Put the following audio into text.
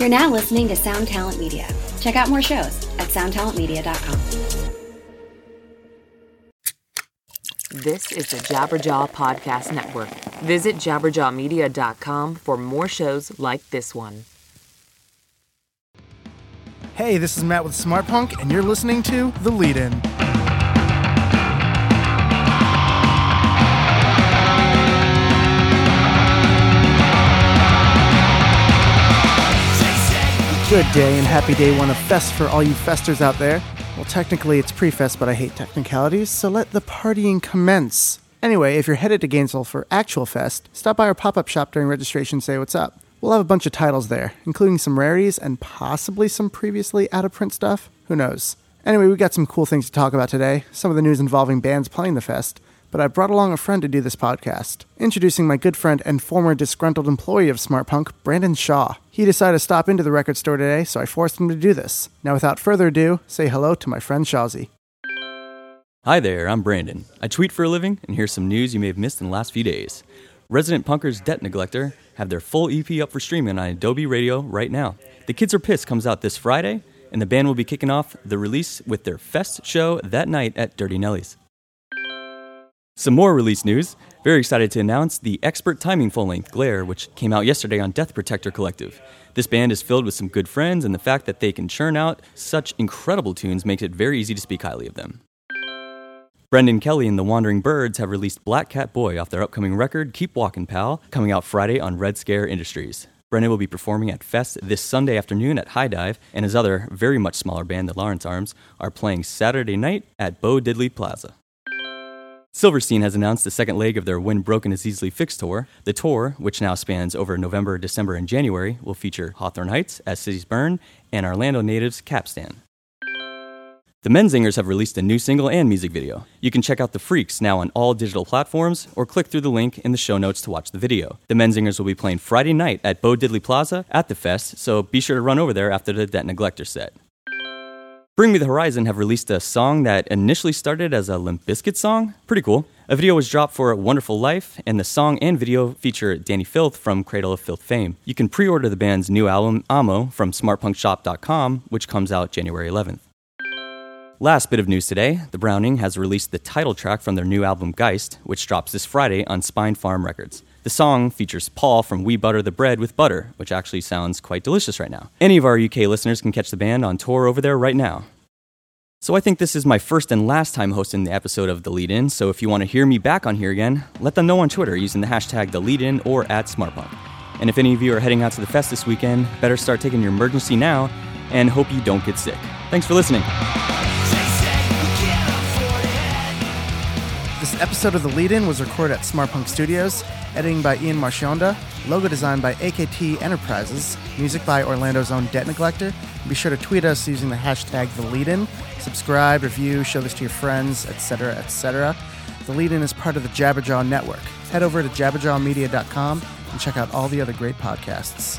You're now listening to Sound Talent Media. Check out more shows at soundtalentmedia.com. This is the Jabberjaw Podcast Network. Visit jabberjawmedia.com for more shows like this one. Hey, this is Matt with Smart Punk, and you're listening to The Lead In. Good day and happy day one of Fest for all you festers out there. Well, technically it's pre-fest, but I hate technicalities, so let the partying commence. Anyway, if you're headed to Gainesville for actual fest, stop by our pop-up shop during registration and say what's up. We'll have a bunch of titles there, including some rarities and possibly some previously out of print stuff. Who knows? Anyway, we got some cool things to talk about today. Some of the news involving bands playing the fest, but I brought along a friend to do this podcast. Introducing my good friend and former disgruntled employee of Smart Punk, Brandon Shaw. He decided to stop into the record store today, so I forced him to do this. Now, without further ado, say hello to my friend Shawzy. Hi there, I'm Brandon. I tweet for a living, and here's some news you may have missed in the last few days. Resident Punkers Debt Neglector have their full EP up for streaming on idobi Radio right now. The Kids Are Pissed comes out this Friday, and the band will be kicking off the release with their Fest show that night at Dirty Nelly's. Some more release news. Very excited to announce the Expert Timing full length Glare, which came out yesterday on Death Protector Collective. This band is filled with some good friends, and the fact that they can churn out such incredible tunes makes it very easy to speak highly of them. Brendan Kelly and the Wandering Birds have released Black Cat Boy off their upcoming record, Keep Walkin' Pal, coming out Friday on Red Scare Industries. Brendan will be performing at Fest this Sunday afternoon at High Dive, and his other, very much smaller band, the Lawrence Arms, are playing Saturday night at Bo Diddley Plaza. Silverstein has announced the second leg of their When Broken is Easily Fixed tour. The tour, which now spans over November, December, and January, will feature Hawthorne Heights, As Cities Burn, and Orlando natives Capstan. The Menzingers have released a new single and music video. You can check out The Freaks now on all digital platforms or click through the link in the show notes to watch the video. The Menzingers will be playing Friday night at Bo Diddley Plaza at the fest, so be sure to run over there after the Debt Neglector set. Bring Me the Horizon have released a song that initially started as a Limp Bizkit song. Pretty cool. A video was dropped for Wonderful Life, and the song and video feature Dani Filth from Cradle of Filth fame. You can pre order the band's new album, Amo, from smartpunkshop.com, which comes out January 11th. Last bit of news today the Browning has released the title track from their new album Geist, which drops this Friday on Spinefarm Records. The song features Paul from We Butter the Bread with Butter, which actually sounds quite delicious right now. Any of our UK listeners can catch the band on tour over there right now. So I think this is my first and last time hosting the episode of The Lead In, so if you want to hear me back on here again, let them know on Twitter using the hashtag The Lead In or at SmartPunk. And if any of you are heading out to the fest this weekend, better start taking your emergency now and hope you don't get sick. Thanks for listening. This episode of The Lead In was recorded at Smart Punk Studios, editing by Ian Marchionda, logo designed by AKT Enterprises, music by Orlando's own Debt Neglector. Be sure to tweet us using the hashtag The Lead In, subscribe, review, show this to your friends, etc., etc. The Lead In is part of the Jabberjaw Network. Head over to jabberjawmedia.com and check out all the other great podcasts.